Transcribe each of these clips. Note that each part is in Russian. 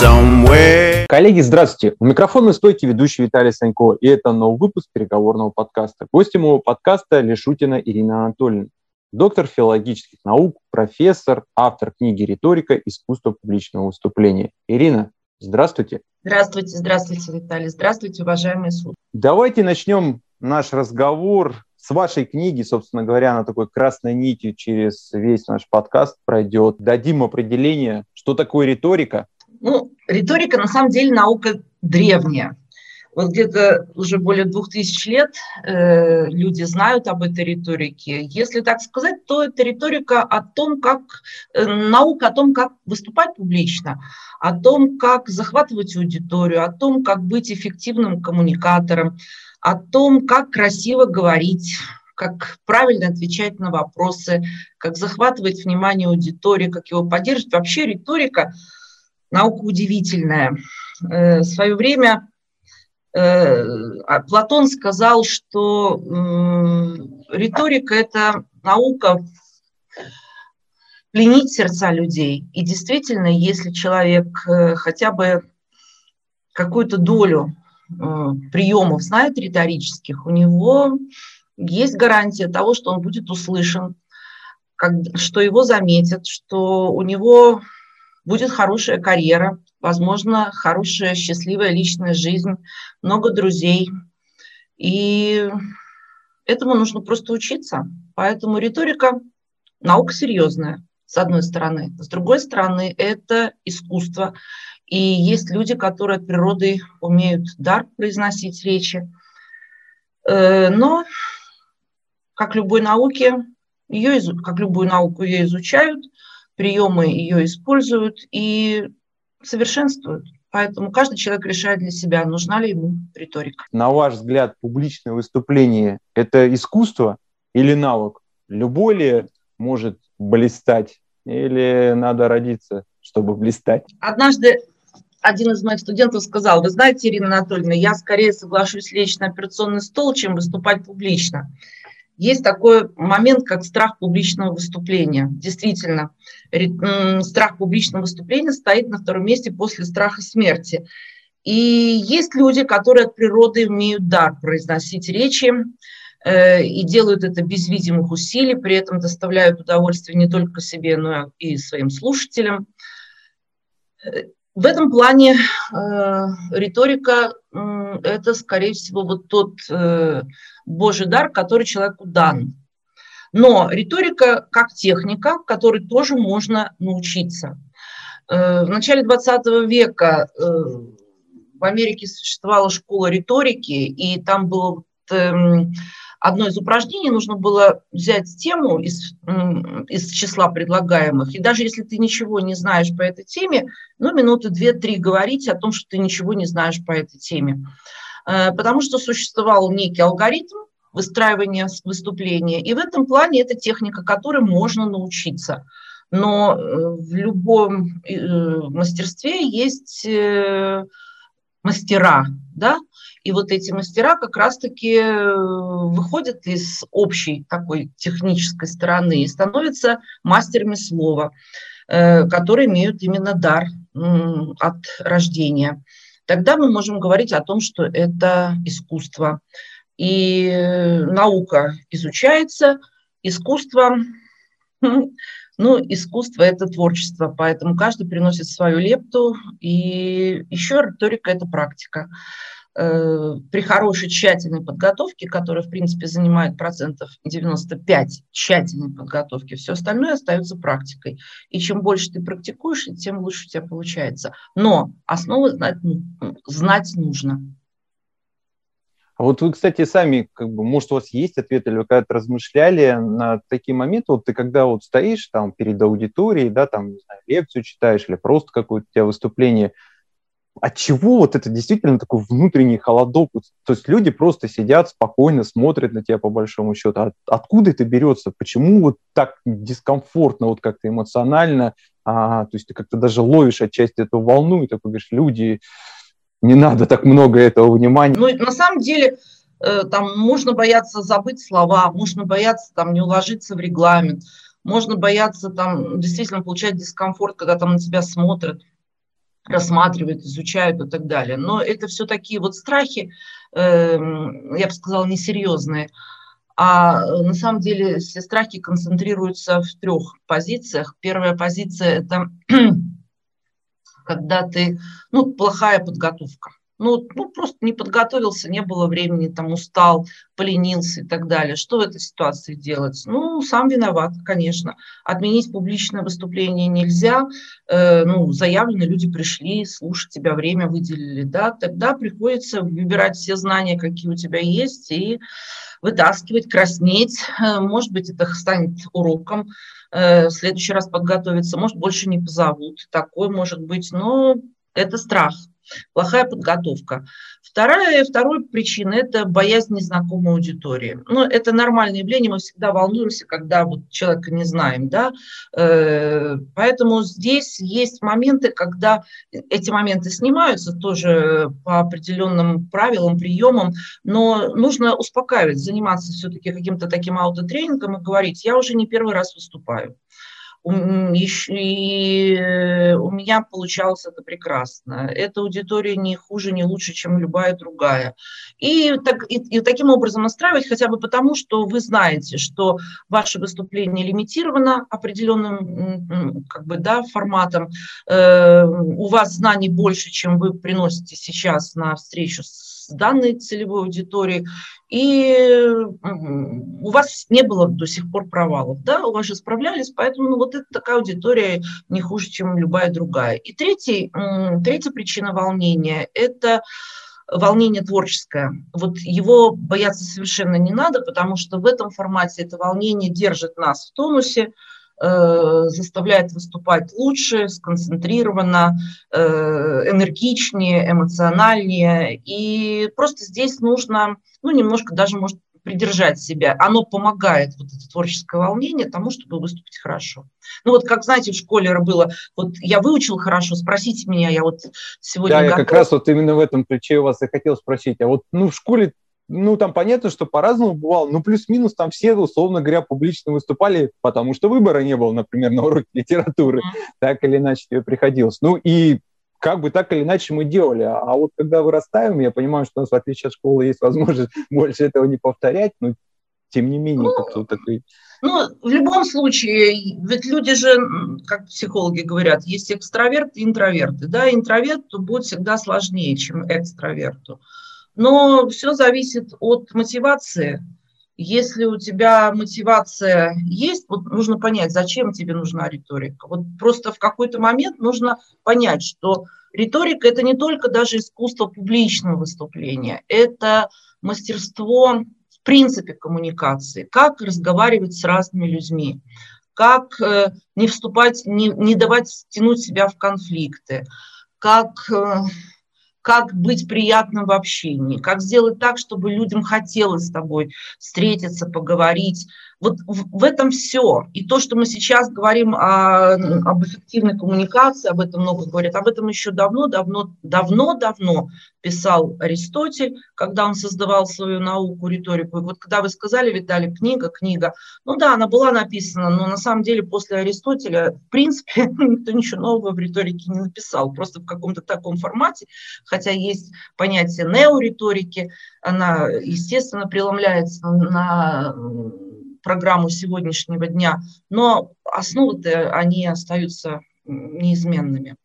somewhere. Коллеги, здравствуйте. У микрофона стойки ведущий Виталий Санько, и это новый выпуск переговорного подкаста. Гостем моего подкаста Лешутина Ирина Анатольевна. Доктор филологических наук, профессор, автор книги «Риторика. Искусство публичного выступления». Ирина, здравствуйте. Здравствуйте, здравствуйте, Виталий. Здравствуйте, уважаемые суд. Давайте начнем наш разговор с вашей книги, собственно говоря, на такой красной нитью через весь наш подкаст пройдет. Дадим определение, что такое риторика. Ну, риторика на самом деле наука древняя. Вот где-то уже более двух тысяч лет э, люди знают об этой риторике. Если так сказать, то это риторика о том, как э, наука о том, как выступать публично, о том, как захватывать аудиторию, о том, как быть эффективным коммуникатором, о том, как красиво говорить, как правильно отвечать на вопросы, как захватывать внимание аудитории, как его поддерживать. Вообще риторика – наука удивительная. Э, в свое время э, а Платон сказал, что риторика – это наука пленить сердца людей. И действительно, если человек э, хотя бы какую-то долю приемов знает риторических, у него есть гарантия того, что он будет услышан, что его заметят, что у него будет хорошая карьера, возможно, хорошая, счастливая личная жизнь, много друзей. И этому нужно просто учиться. Поэтому риторика – наука серьезная, с одной стороны. С другой стороны, это искусство – и есть люди, которые от природы умеют дар произносить речи. Э, но, как любой науке, ее, как любую науку ее изучают, приемы ее используют и совершенствуют. Поэтому каждый человек решает для себя, нужна ли ему риторика. На ваш взгляд, публичное выступление – это искусство или навык? Любой ли может блистать или надо родиться, чтобы блистать? Однажды один из моих студентов сказал, вы знаете, Ирина Анатольевна, я скорее соглашусь лечь на операционный стол, чем выступать публично. Есть такой момент, как страх публичного выступления. Действительно, страх публичного выступления стоит на втором месте после страха смерти. И есть люди, которые от природы имеют дар произносить речи, э, и делают это без видимых усилий, при этом доставляют удовольствие не только себе, но и своим слушателям. В этом плане э, риторика э, это, скорее всего, вот тот э, Божий дар, который человеку дан. Но риторика как техника, которой тоже можно научиться. Э, в начале 20 века э, в Америке существовала школа риторики, и там было э, одно из упражнений нужно было взять тему из, из числа предлагаемых, и даже если ты ничего не знаешь по этой теме, ну, минуты две-три говорить о том, что ты ничего не знаешь по этой теме. Э, потому что существовал некий алгоритм выстраивания выступления, и в этом плане это техника, которой можно научиться. Но э, в любом э, мастерстве есть мастера, да, и вот эти мастера как раз-таки э, выходят из общей такой технической стороны и становятся мастерами слова, э, которые имеют именно дар от рождения. Тогда мы можем говорить о том, что это искусство. И э, наука изучается, искусство Ну, искусство – это творчество, поэтому каждый приносит свою лепту. И еще риторика – это практика. Э, при хорошей тщательной подготовке, которая, в принципе, занимает процентов 95 тщательной подготовки, все остальное остается практикой. И чем больше ты практикуешь, тем лучше у тебя получается. Но основы знать, знать нужно. А вот вы, кстати, сами, как бы, может, у вас есть ответ, или вы когда-то размышляли на такие моменты, вот ты когда вот стоишь там перед аудиторией, да, там, не знаю, лекцию читаешь или просто какое-то у тебя выступление, от чего вот это действительно такой внутренний холодок? То есть люди просто сидят спокойно, смотрят на тебя по большому счету. От, откуда это берется? Почему вот так дискомфортно, вот как-то эмоционально? А, то есть ты как-то даже ловишь отчасти эту волну и такой говоришь, люди, не надо так много этого внимания. Ну, на самом деле, э, там можно бояться забыть слова, можно бояться там не уложиться в регламент, можно бояться там действительно получать дискомфорт, когда там на тебя смотрят. рассматривают, изучают и так далее. Но это все такие вот страхи, э, я бы сказала, несерьезные. А на самом деле все страхи концентрируются в трех позициях. Первая позиция – это когда ты, ну, плохая подготовка ну, ну, просто не подготовился, не было времени, там устал, поленился и так далее. Что в этой ситуации делать? Ну, сам виноват, конечно. Отменить публичное выступление нельзя. Э, ну, заявлено, люди пришли, слушать тебя, время выделили, да, тогда приходится выбирать все знания, какие у тебя есть, и вытаскивать, краснеть. Э, может быть, это станет уроком в следующий раз подготовиться, может, больше не позовут. Такое может быть, но это страх плохая подготовка. Вторая, вторая причина – это боязнь незнакомой аудитории. Ну, это нормальное явление, мы всегда волнуемся, когда вот человека не знаем, да, э, поэтому здесь есть моменты, когда эти моменты снимаются тоже по определенным правилам, приемам, но нужно успокаивать, заниматься все-таки каким-то таким аутотренингом и говорить, я уже не первый раз выступаю и э, у меня получалось это прекрасно. Эта аудитория не хуже, не лучше, чем любая другая. И, так, и, и таким образом настраивать хотя бы потому, что вы знаете, что ваше выступление лимитировано определенным как бы, да, форматом. Э, у вас знаний больше, чем вы приносите сейчас на встречу с с данной целевой аудиторией, и у вас не было до сих пор провалов, да, у вас же справлялись, поэтому ну, вот это такая аудитория не хуже, чем любая другая. И третий, третья причина волнения – это волнение творческое. Вот его бояться совершенно не надо, потому что в этом формате это волнение держит нас в тонусе, заставляет выступать лучше, сконцентрированно, э, энергичнее, эмоциональнее. И просто здесь нужно, ну, немножко даже, может, придержать себя. Оно помогает, вот это творческое волнение, тому, чтобы выступить хорошо. Ну вот, как, знаете, в школе было, вот я выучил хорошо, спросите меня, я вот сегодня... Да, готов. я как раз вот именно в этом ключе у вас и хотел спросить. А вот, ну, в школе ну, там понятно, что по-разному бывало, но плюс-минус там все, условно говоря, публично выступали, потому что выбора не было, например, на уроке литературы, так или иначе тебе приходилось. Ну, и как бы так или иначе мы делали. А вот когда вырастаем, я понимаю, что у нас, в отличие от школы, есть возможность больше этого не повторять, но тем не менее, ну, как-то такой... Ну, в любом случае, ведь люди же, как психологи говорят, есть экстраверты и интроверты. Да, интроверту будет всегда сложнее, чем экстраверту. Но все зависит от мотивации. Если у тебя мотивация есть, вот нужно понять, зачем тебе нужна риторика. Вот просто в какой-то момент нужно понять, что риторика – это не только даже искусство публичного выступления, это мастерство в принципе коммуникации, как разговаривать с разными людьми, как э, не вступать, не, не давать тянуть себя в конфликты, как э, как быть приятным в общении, как сделать так, чтобы людям хотелось с тобой встретиться, поговорить, вот в, этом все. И то, что мы сейчас говорим о, об эффективной коммуникации, об этом много говорят, об этом еще давно, давно, давно, давно писал Аристотель, когда он создавал свою науку, риторику. И вот когда вы сказали, Виталий, книга, книга, ну да, она была написана, но на самом деле после Аристотеля, в принципе, никто ничего нового в риторике не написал, просто в каком-то таком формате, хотя есть понятие неориторики, она, естественно, преломляется на программу сегодняшнего дня, но основы-то они остаются неизменными.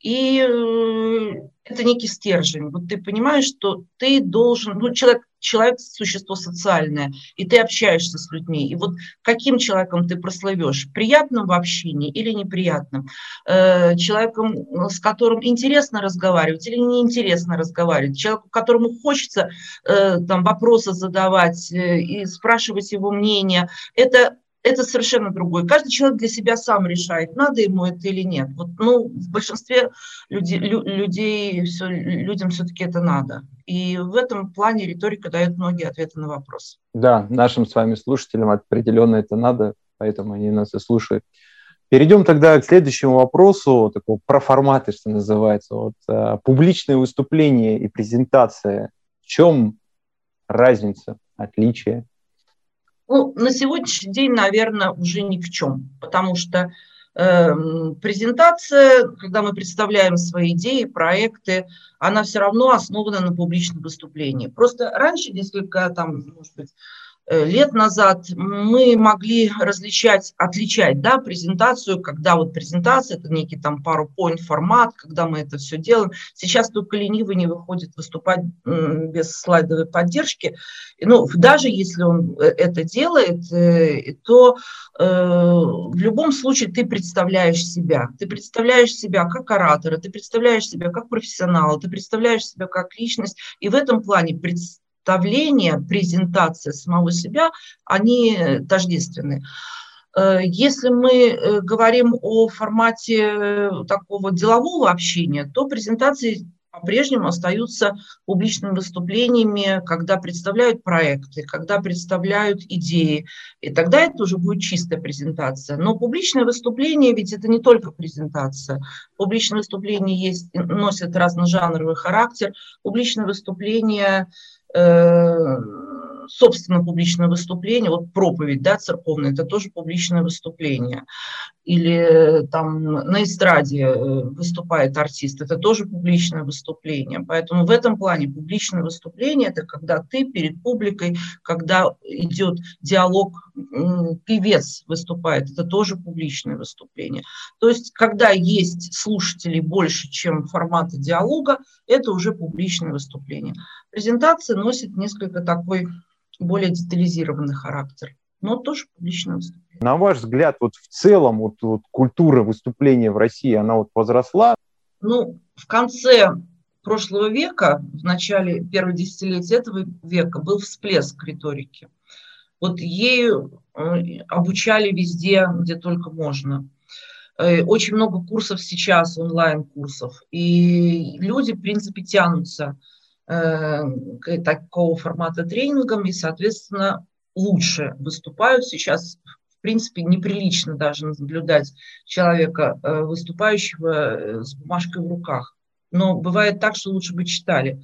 И э, это некий стержень. Вот ты понимаешь, что ты должен, ну, человек, человек – существо социальное, и ты общаешься с людьми. И вот каким человеком ты прославишь? Приятным в общении или неприятным? Э, человеком, с которым интересно разговаривать или неинтересно разговаривать? Человеку, которому хочется э, там вопросы задавать э, и спрашивать его мнение. Это это совершенно другое. Каждый человек для себя сам решает, надо ему это или нет. Вот, ну, в большинстве людей, лю, людей все, людям все-таки это надо. И в этом плане риторика дает многие ответы на вопрос. Да, нашим с вами слушателям определенно это надо, поэтому они нас и слушают. Перейдем тогда к следующему вопросу, такого про форматы, что называется. Вот, а, публичное выступление и презентация. В чем разница, отличие? Ну, на сегодняшний день, наверное, уже ни в чем, потому что презентация, когда мы представляем свои идеи, проекты, она все равно основана на публичном выступлении. Просто раньше, несколько там, может быть, лет назад мы могли различать, отличать да, презентацию, когда вот презентация, это некий там PowerPoint формат, когда мы это все делаем. Сейчас только ленивый не выходит выступать без слайдовой поддержки. Ну, даже если он э, это делает, э, то в любом случае ты представляешь себя. Ты представляешь себя как оратора, ты представляешь себя как профессионала, ты представляешь себя как личность. И в этом плане представляешь представление, презентация самого себя, они тождественны. Э, если мы э, говорим о формате э, такого делового общения, то презентации по-прежнему остаются публичными выступлениями, когда представляют проекты, когда представляют идеи. И тогда это уже будет чистая презентация. Но публичное выступление, ведь это не только презентация. Публичное выступление есть, носит разножанровый характер. Публичное выступление Э, собственно, публичное выступление, вот проповедь, да, церковная, это тоже публичное выступление. Или там на эстраде э, выступает артист, это тоже публичное выступление. Поэтому в этом плане публичное выступление – это когда ты перед публикой, когда идет диалог, певец выступает, это тоже публичное выступление. То есть, когда есть слушателей больше, чем формата диалога, это уже публичное выступление. Презентация носит несколько такой более детализированный характер, но тоже публичное выступление. На ваш взгляд, вот в целом вот, вот культура выступления в России, она вот возросла? Ну, в конце прошлого века, в начале первого десятилетия этого века был всплеск риторики. Вот ею э, обучали везде, где только можно. Э, очень много курсов сейчас, онлайн-курсов. И люди, в принципе, тянутся Э, такого формата тренингам и, соответственно, лучше выступают. Сейчас, в принципе, неприлично даже наблюдать человека, э, выступающего э, с бумажкой в руках. Но бывает так, что лучше бы читали.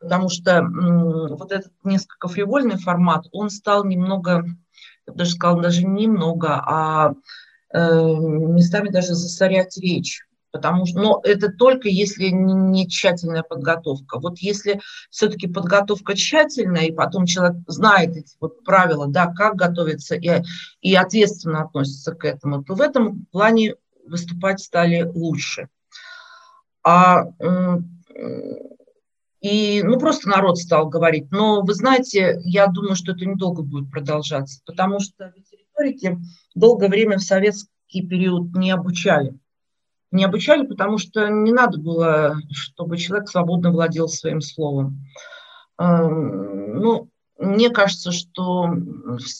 Потому что вот этот несколько фривольный формат, он стал немного, я бы даже сказала, даже немного, а местами даже засорять речь потому что, но это только если не тщательная подготовка. Вот если все-таки подготовка тщательная, и потом человек знает эти вот правила, да, как готовиться и, и ответственно относится к этому, то в этом плане выступать стали лучше. А и, ну, просто народ стал говорить. Но, вы знаете, я думаю, что это недолго будет продолжаться, потому что ведь риторики долгое время в советский период не обучали не обучали, потому что не надо было, чтобы человек свободно владел своим словом. Эм, ну, мне кажется, что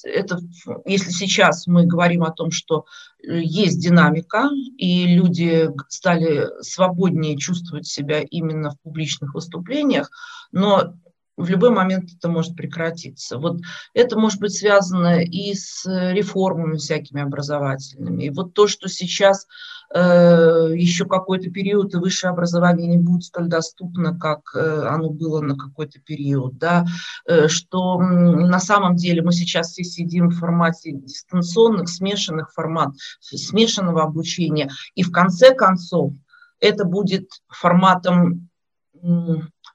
это, если сейчас мы говорим о том, что есть динамика, и люди стали свободнее чувствовать себя именно в публичных выступлениях, но в любой момент это может прекратиться. Вот это может быть связано и с реформами всякими образовательными. И вот то, что сейчас э, еще какой-то период и высшее образование не будет столь доступно, как э, оно было на какой-то период, да, э, что на самом деле мы сейчас все сидим в формате дистанционных, смешанных формат, смешанного обучения, и в конце концов это будет форматом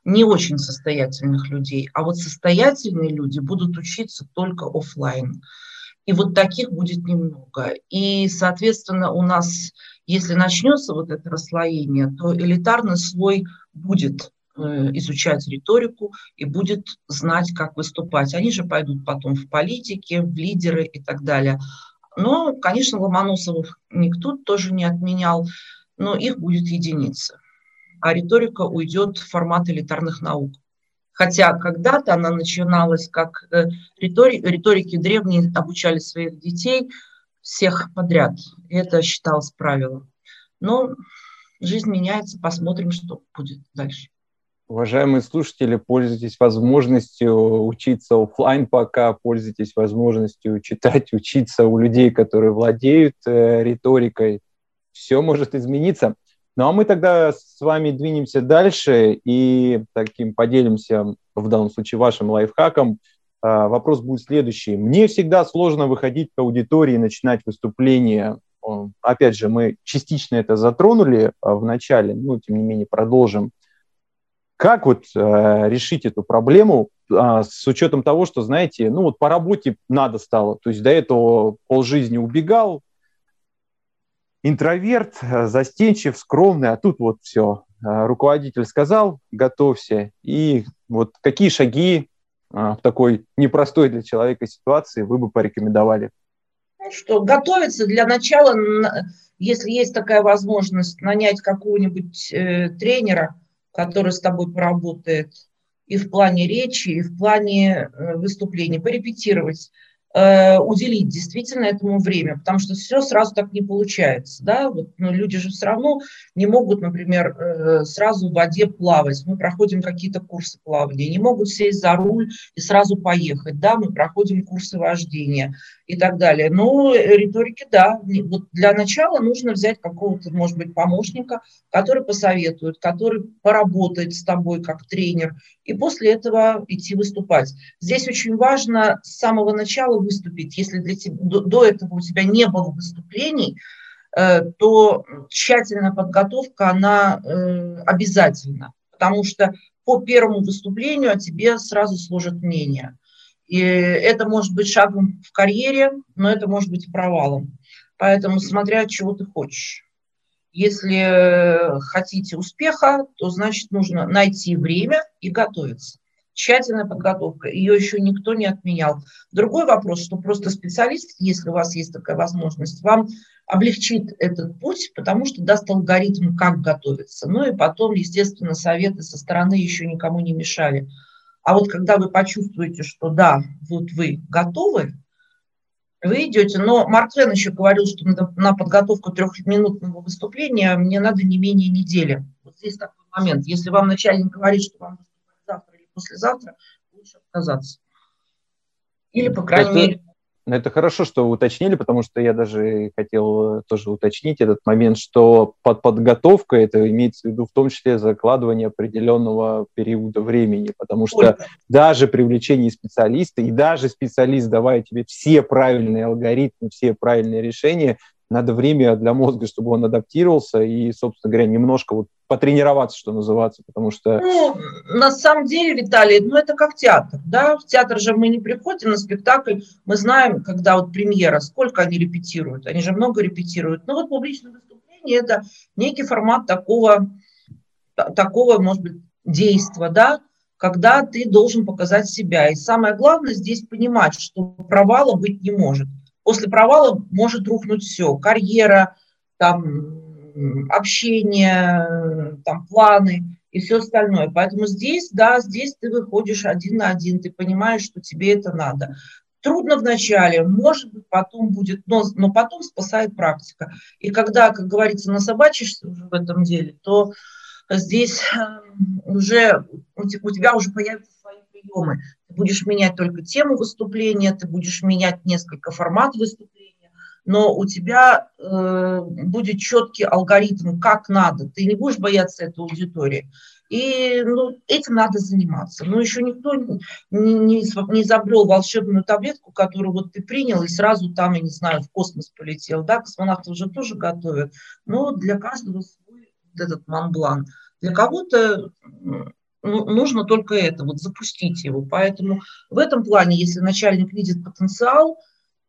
не очень состоятельных людей, а вот состоятельные люди будут учиться только офлайн. И вот таких будет немного. И, соответственно, у нас, если начнется вот это расслоение, то элитарный слой будет э, изучать риторику и будет знать, как выступать. Они же пойдут потом в политике, в лидеры и так далее. Но, конечно, Ломоносовых никто тоже не отменял, но их будет единица а риторика уйдет в формат элитарных наук. Хотя когда-то она начиналась как э, риторики, риторики древние обучали своих детей всех подряд. И это считалось правилом. Но жизнь меняется, посмотрим, что будет дальше. Уважаемые слушатели, пользуйтесь возможностью учиться офлайн пока, пользуйтесь возможностью читать, учиться у людей, которые владеют э, риторикой. Все может измениться. Ну а мы тогда с вами двинемся дальше и таким поделимся, в данном случае, вашим лайфхаком. А, вопрос будет следующий. Мне всегда сложно выходить к аудитории и начинать выступление. опять же, мы частично это затронули в начале, но тем не менее продолжим. Как вот решить эту проблему с учетом того, что, знаете, ну вот по работе надо стало, то есть до этого полжизни убегал, интроверт, застенчив, скромный, а тут вот все, руководитель сказал, готовься, и вот какие шаги в такой непростой для человека ситуации вы бы порекомендовали? Что, готовиться для начала, если есть такая возможность, нанять какого-нибудь э, тренера, который с тобой поработает и в плане речи, и в плане э, выступлений, порепетировать Э, уделить действительно этому время, потому что все сразу так не получается. Да? Вот, ну, люди же все равно не могут, например, э, сразу в воде плавать. Мы проходим какие-то курсы плавания, не могут сесть за руль и сразу поехать. Да? Мы проходим курсы вождения и так далее. Но риторики, да, вот для начала нужно взять какого-то, может быть, помощника, который посоветует, который поработает с тобой как тренер, и после этого идти выступать. Здесь очень важно с самого начала выступить. Если для тебя, до, до этого у тебя не было выступлений, э, то тщательная подготовка, она э, обязательна, потому что по первому выступлению о тебе сразу сложат мнение. И это может быть шагом в карьере, но это может быть провалом. Поэтому смотря чего ты хочешь. Если хотите успеха, то значит нужно найти время и готовиться тщательная подготовка, ее еще никто не отменял. Другой вопрос, что просто специалист, если у вас есть такая возможность, вам облегчит этот путь, потому что даст алгоритм, как готовиться. Ну и потом, естественно, советы со стороны еще никому не мешали. А вот когда вы почувствуете, что да, вот вы готовы, вы идете. Но Марк Твен еще говорил, что на подготовку трехминутного выступления мне надо не менее недели. Вот здесь такой момент. Если вам начальник говорит, что вам послезавтра лучше отказаться. Или, по крайней это, мере... Это хорошо, что вы уточнили, потому что я даже хотел тоже уточнить этот момент, что под подготовкой это имеется в виду в том числе закладывание определенного периода времени, потому что Ой. даже привлечение специалиста и даже специалист, давая тебе все правильные алгоритмы, все правильные решения, надо время для мозга, чтобы он адаптировался и, собственно говоря, немножко вот потренироваться, что называется, потому что... Ну, на самом деле, Виталий, ну это как театр, да, в театр же мы не приходим на спектакль, мы знаем, когда вот премьера, сколько они репетируют, они же много репетируют, ну вот публичное выступление – это некий формат такого, такого, может быть, действия, да, когда ты должен показать себя. И самое главное здесь понимать, что провала быть не может – После провала может рухнуть все. Карьера, там, общение, там, планы и все остальное. Поэтому здесь, да, здесь ты выходишь один на один, ты понимаешь, что тебе это надо. Трудно вначале, может быть, потом будет, но, но потом спасает практика. И когда, как говорится, насобачишься уже в этом деле, то здесь эм, уже у тебя уже появятся свои приемы. Ты будешь менять только тему выступления, ты будешь менять несколько формат выступления, но у тебя э, будет четкий алгоритм, как надо. Ты не будешь бояться этой аудитории. И ну, этим надо заниматься. Но еще никто не, не, не изобрел волшебную таблетку, которую вот ты принял и сразу там, я не знаю, в космос полетел. Да, космонавты уже тоже готовят. Но для каждого свой вот этот манблан. Для кого-то нужно только это, вот запустить его. Поэтому в этом плане, если начальник видит потенциал,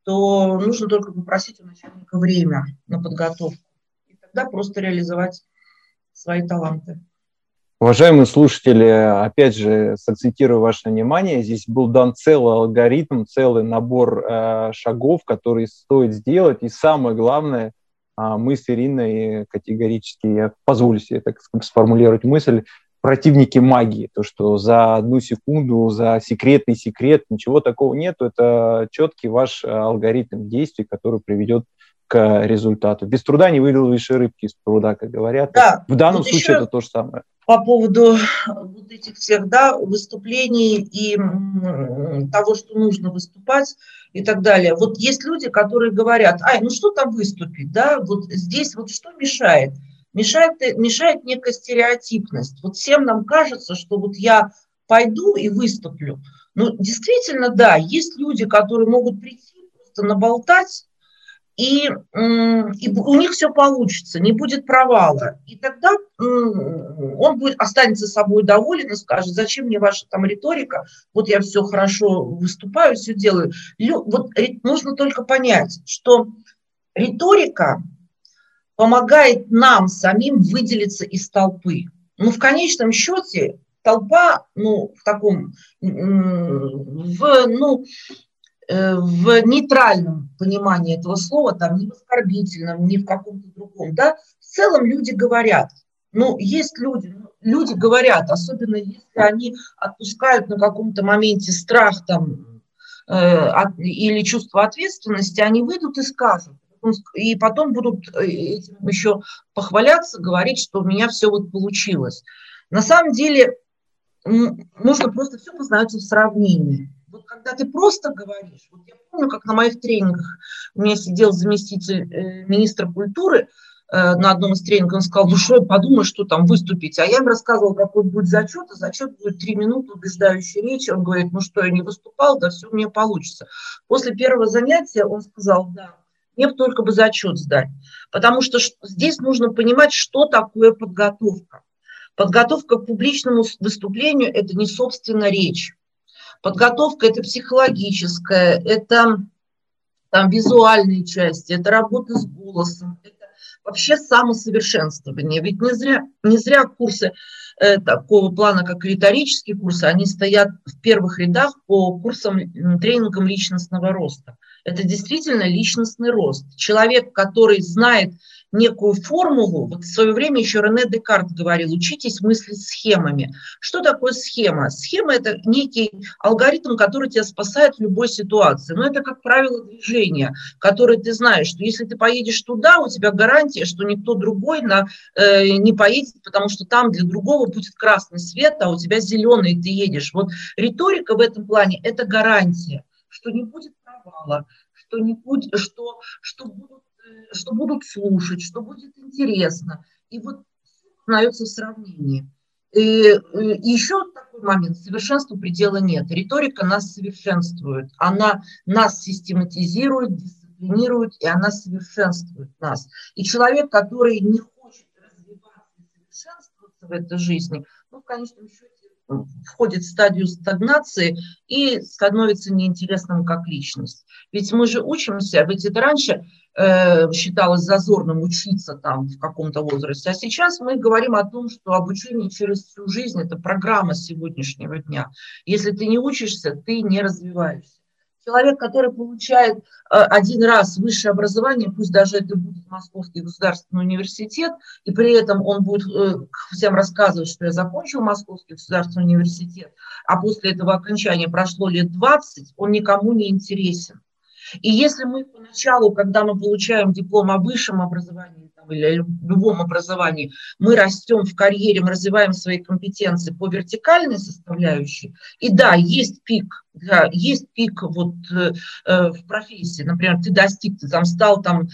то нужно только попросить у начальника время на подготовку. И тогда просто реализовать свои таланты. Уважаемые слушатели, опять же, сакцентирую ваше внимание, здесь был дан целый алгоритм, целый набор э, шагов, которые стоит сделать. И самое главное, э, мы с Ириной категорически, я позволю себе так сформулировать мысль, противники магии, то, что за одну секунду, за секретный секрет, ничего такого нет, это четкий ваш э, алгоритм действий, который приведет к результату. Без труда не выловишь рыбки из пруда, как говорят. Да. В данном вот случае это то же самое. По поводу вот этих всех да, выступлений и того, что нужно выступать и так далее. Вот есть люди, которые говорят, ай, ну что там выступить, да, вот здесь вот что мешает – мешает, мешает некая стереотипность. Вот всем нам кажется, что вот я пойду и выступлю. Ну, действительно, да, есть люди, которые могут прийти, просто наболтать, и, и у них все получится, не будет провала. И тогда он будет, останется собой доволен и скажет, зачем мне ваша там риторика, вот я все хорошо выступаю, все делаю. Вот нужно только понять, что риторика помогает нам самим выделиться из толпы. Ну, в конечном счете, толпа, ну, в таком, в, ну, Э, в нейтральном понимании этого слова, там не в оскорбительном, не в каком-то другом, да, в целом люди говорят. Ну, есть люди, люди говорят, особенно если они отпускают на каком-то моменте страх там э, от, или чувство ответственности, они выйдут и скажут. И потом будут э, этим еще похваляться, говорить, что у меня все вот получилось. На самом деле нужно просто все познается в сравнении вот когда ты просто говоришь, вот я помню, как на моих тренингах у меня сидел заместитель э, министра культуры э, на одном из тренингов, он сказал, ну что, подумай, что там выступить. А я им рассказывала, какой будет зачет, а зачет будет три минуты убеждающей речи. Он говорит, ну что, я не выступал, да все у меня получится. После первого занятия он сказал, да, мне только бы зачет сдать. Потому что здесь нужно понимать, что такое подготовка. Подготовка к публичному выступлению – это не собственно речь. Подготовка – это психологическая, это там визуальные части, это работа с голосом, это вообще самосовершенствование. Ведь не зря, не зря курсы э, такого плана, как риторические курсы, они стоят в первых рядах по курсам, тренингам личностного роста. Это действительно личностный рост. Человек, который знает некую формулу. Вот в свое время еще Рене Декарт говорил, учитесь мыслить схемами. Что такое схема? Схема – это некий алгоритм, который тебя спасает в любой ситуации. Но это, как правило, движение, которое ты знаешь, что если ты поедешь туда, у тебя гарантия, что никто другой на, э, не поедет, потому что там для другого будет красный свет, а у тебя зеленый, и ты едешь. Вот риторика в этом плане – это гарантия, что не будет провала, что, не будет, что, что будут что будут слушать, что будет интересно. И вот становится в сравнении. И, и еще такой момент, совершенству предела нет. Риторика нас совершенствует, она нас систематизирует, дисциплинирует, и она совершенствует нас. И человек, который не хочет развиваться и совершенствоваться в этой жизни, ну, в конечном счете, входит в стадию стагнации и становится неинтересным как личность. Ведь мы же учимся, ведь это раньше э, считалось зазорным учиться там в каком-то возрасте, а сейчас мы говорим о том, что обучение через всю жизнь – это программа сегодняшнего дня. Если ты не учишься, ты не развиваешься. Человек, который получает э, один раз высшее образование, пусть даже это будет Московский государственный университет, и при этом он будет э, всем рассказывать, что я закончил Московский государственный университет, а после этого окончания прошло лет 20, он никому не интересен. И если мы поначалу, когда мы получаем диплом о высшем образовании или любом образовании, мы растем в карьере, мы развиваем свои компетенции по вертикальной составляющей, и да, есть пик да, есть пик вот э, э, в профессии, например, ты достиг, ты там стал там э,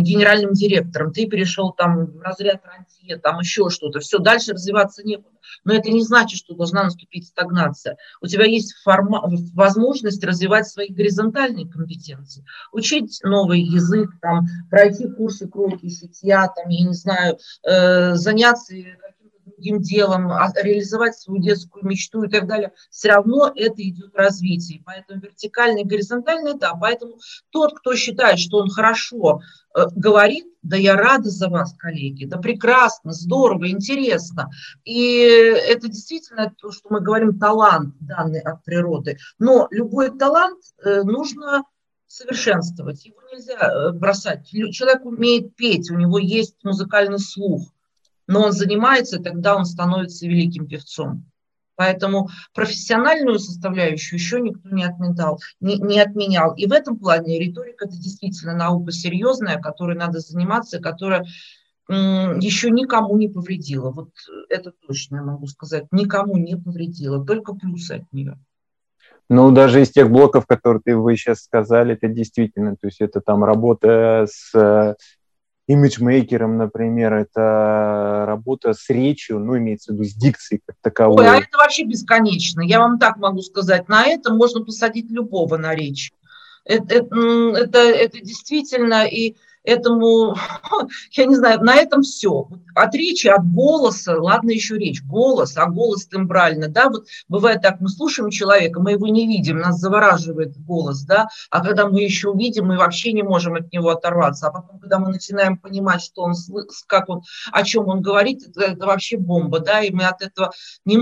генеральным директором, ты перешел там в разряд рантье, там еще что-то, все, дальше развиваться некуда. Но это не значит, что должна наступить стагнация. У тебя есть форма, возможность развивать свои горизонтальные компетенции, учить новый язык, там, пройти курсы кройки, шитья, там, я не знаю, э, заняться другим делом, а реализовать свою детскую мечту и так далее, все равно это идет развитие. Поэтому вертикальное и горизонтальное, да. Поэтому тот, кто считает, что он хорошо э, говорит, да я рада за вас, коллеги, да прекрасно, здорово, интересно. И это действительно то, что мы говорим, талант данный от природы. Но любой талант э, нужно совершенствовать. Его нельзя э, бросать. Человек умеет петь, у него есть музыкальный слух но он занимается, тогда он становится великим певцом. Поэтому профессиональную составляющую еще никто не отменял, не, не отменял. И в этом плане риторика – это действительно наука серьезная, которой надо заниматься, которая еще никому не повредила. Вот это точно я могу сказать. Никому не повредила, только плюсы от нее. Ну, даже из тех блоков, которые ты вы сейчас сказали, это действительно, то есть это там работа с имиджмейкером, например, это работа с речью, ну, имеется в виду с дикцией как таковой. Ой, а это вообще бесконечно. Я вам так могу сказать. На это можно посадить любого на речь. Это, это, это действительно, и Этому, я не знаю, на этом все. От речи, от голоса, ладно еще речь, голос, а голос тембрально, да, вот бывает так, мы слушаем человека, мы его не видим, нас завораживает голос, да, а когда мы еще увидим, мы вообще не можем от него оторваться, а потом, когда мы начинаем понимать, что он, как он, о чем он говорит, это, это вообще бомба, да, и мы от этого не,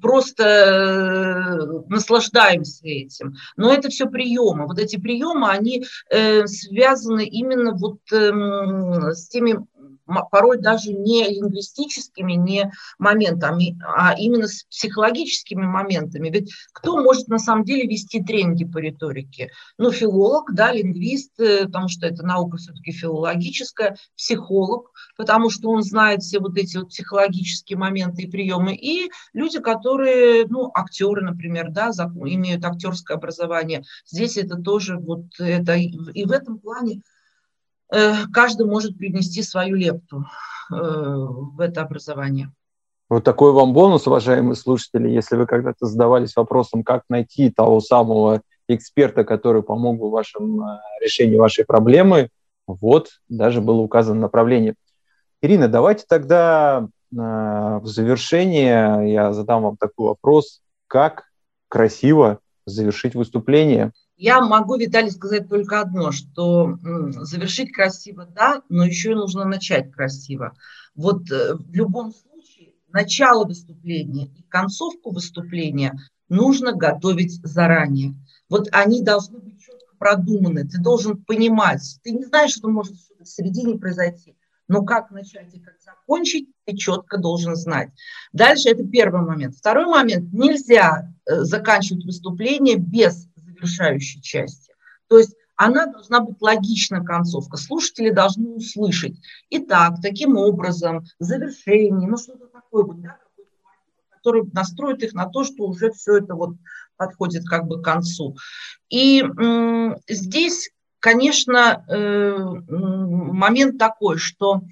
просто э, наслаждаемся этим. Но это все приемы. Вот эти приемы, они э, связаны именно вот э, с теми порой даже не лингвистическими, не моментами, а именно с психологическими моментами. Ведь кто может на самом деле вести тренинги по риторике? Ну, филолог, да, лингвист, э, потому что это наука все-таки филологическая, психолог, потому что он знает все вот эти вот психологические моменты и приемы, и люди, которые, ну, актеры, например, да, имеют актерское образование. Здесь это тоже вот это, и в этом плане каждый может принести свою лепту э, в это образование. Вот такой вам бонус, уважаемые слушатели, если вы когда-то задавались вопросом, как найти того самого эксперта, который помог бы в вашем э, решении вашей проблемы, вот даже было указано направление. Ирина, давайте тогда в завершение я задам вам такой вопрос, как красиво завершить выступление – я могу, Виталий, сказать только одно, что завершить красиво, да, но еще и нужно начать красиво. Вот э, в любом случае начало выступления и концовку выступления нужно готовить заранее. Вот они должны быть четко продуманы. Ты должен понимать, ты не знаешь, что может в середине произойти, но как начать и как закончить, ты четко должен знать. Дальше это первый момент. Второй момент. Нельзя э, заканчивать выступление без завершающей части. То есть она должна быть логична, концовка. Слушатели должны услышать. Итак, таким образом, завершение, ну что-то такое, вот, да, который настроит их на то, что уже все это вот подходит как бы к концу. И м, здесь, конечно, э, момент такой, что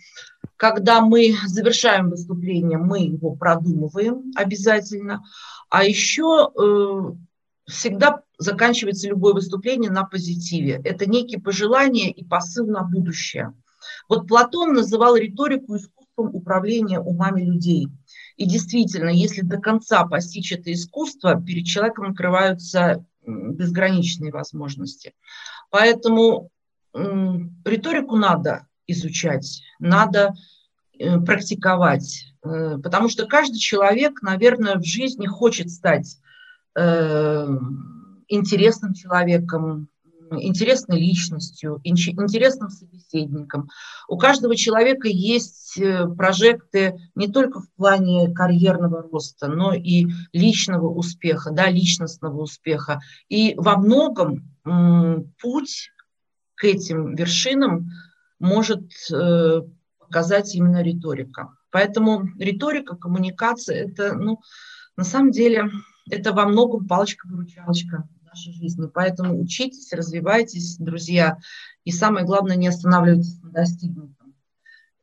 когда мы завершаем выступление, мы его продумываем обязательно, а еще э, всегда заканчивается любое выступление на позитиве. Это некие пожелания и посыл на будущее. Вот Платон называл риторику искусством управления умами людей. И действительно, если до конца постичь это искусство, перед человеком открываются безграничные возможности. Поэтому риторику надо изучать, надо э, практиковать, э, потому что каждый человек, наверное, в жизни хочет стать Э, интересным человеком, интересной личностью, интересным собеседником. У каждого человека есть э, прожекты не только в плане карьерного роста, но и личного успеха, да, личностного успеха. И во многом путь к этим вершинам может э, показать именно риторика. Поэтому риторика, коммуникация – это, ну, на самом деле, это во многом палочка-выручалочка нашей жизни. Поэтому учитесь, развивайтесь, друзья. И самое главное, не останавливайтесь на достигнутом.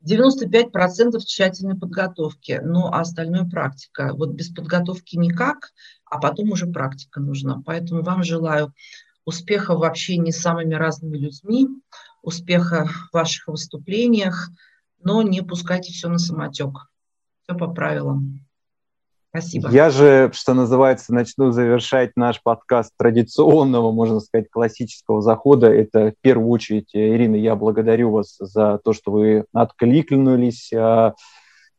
95% тщательной подготовки, ну а остальное практика. Вот без подготовки никак, а потом уже практика нужна. Поэтому вам желаю успеха в общении с самыми разными людьми, успеха в ваших выступлениях, но не пускайте все на самотек. Все по правилам. Спасибо. Я же, что называется, начну завершать наш подкаст традиционного, можно сказать, классического захода. Это в первую очередь, Ирина, я благодарю вас за то, что вы откликнулись а,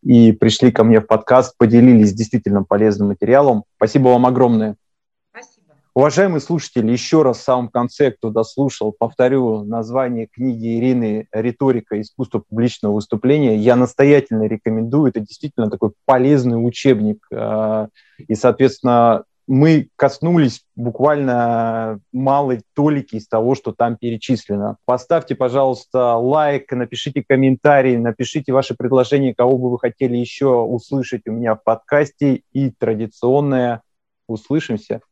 и пришли ко мне в подкаст, поделились действительно полезным материалом. Спасибо вам огромное. Уважаемые слушатели, еще раз в самом конце, кто дослушал, повторю название книги Ирины «Риторика. Искусство публичного выступления». Я настоятельно рекомендую. Это действительно такой полезный учебник. А, и, соответственно, мы коснулись буквально малой толики из того, что там перечислено. Поставьте, пожалуйста, лайк, напишите комментарий, напишите ваши предложения, кого бы вы хотели еще услышать у меня в подкасте. И традиционное «Услышимся».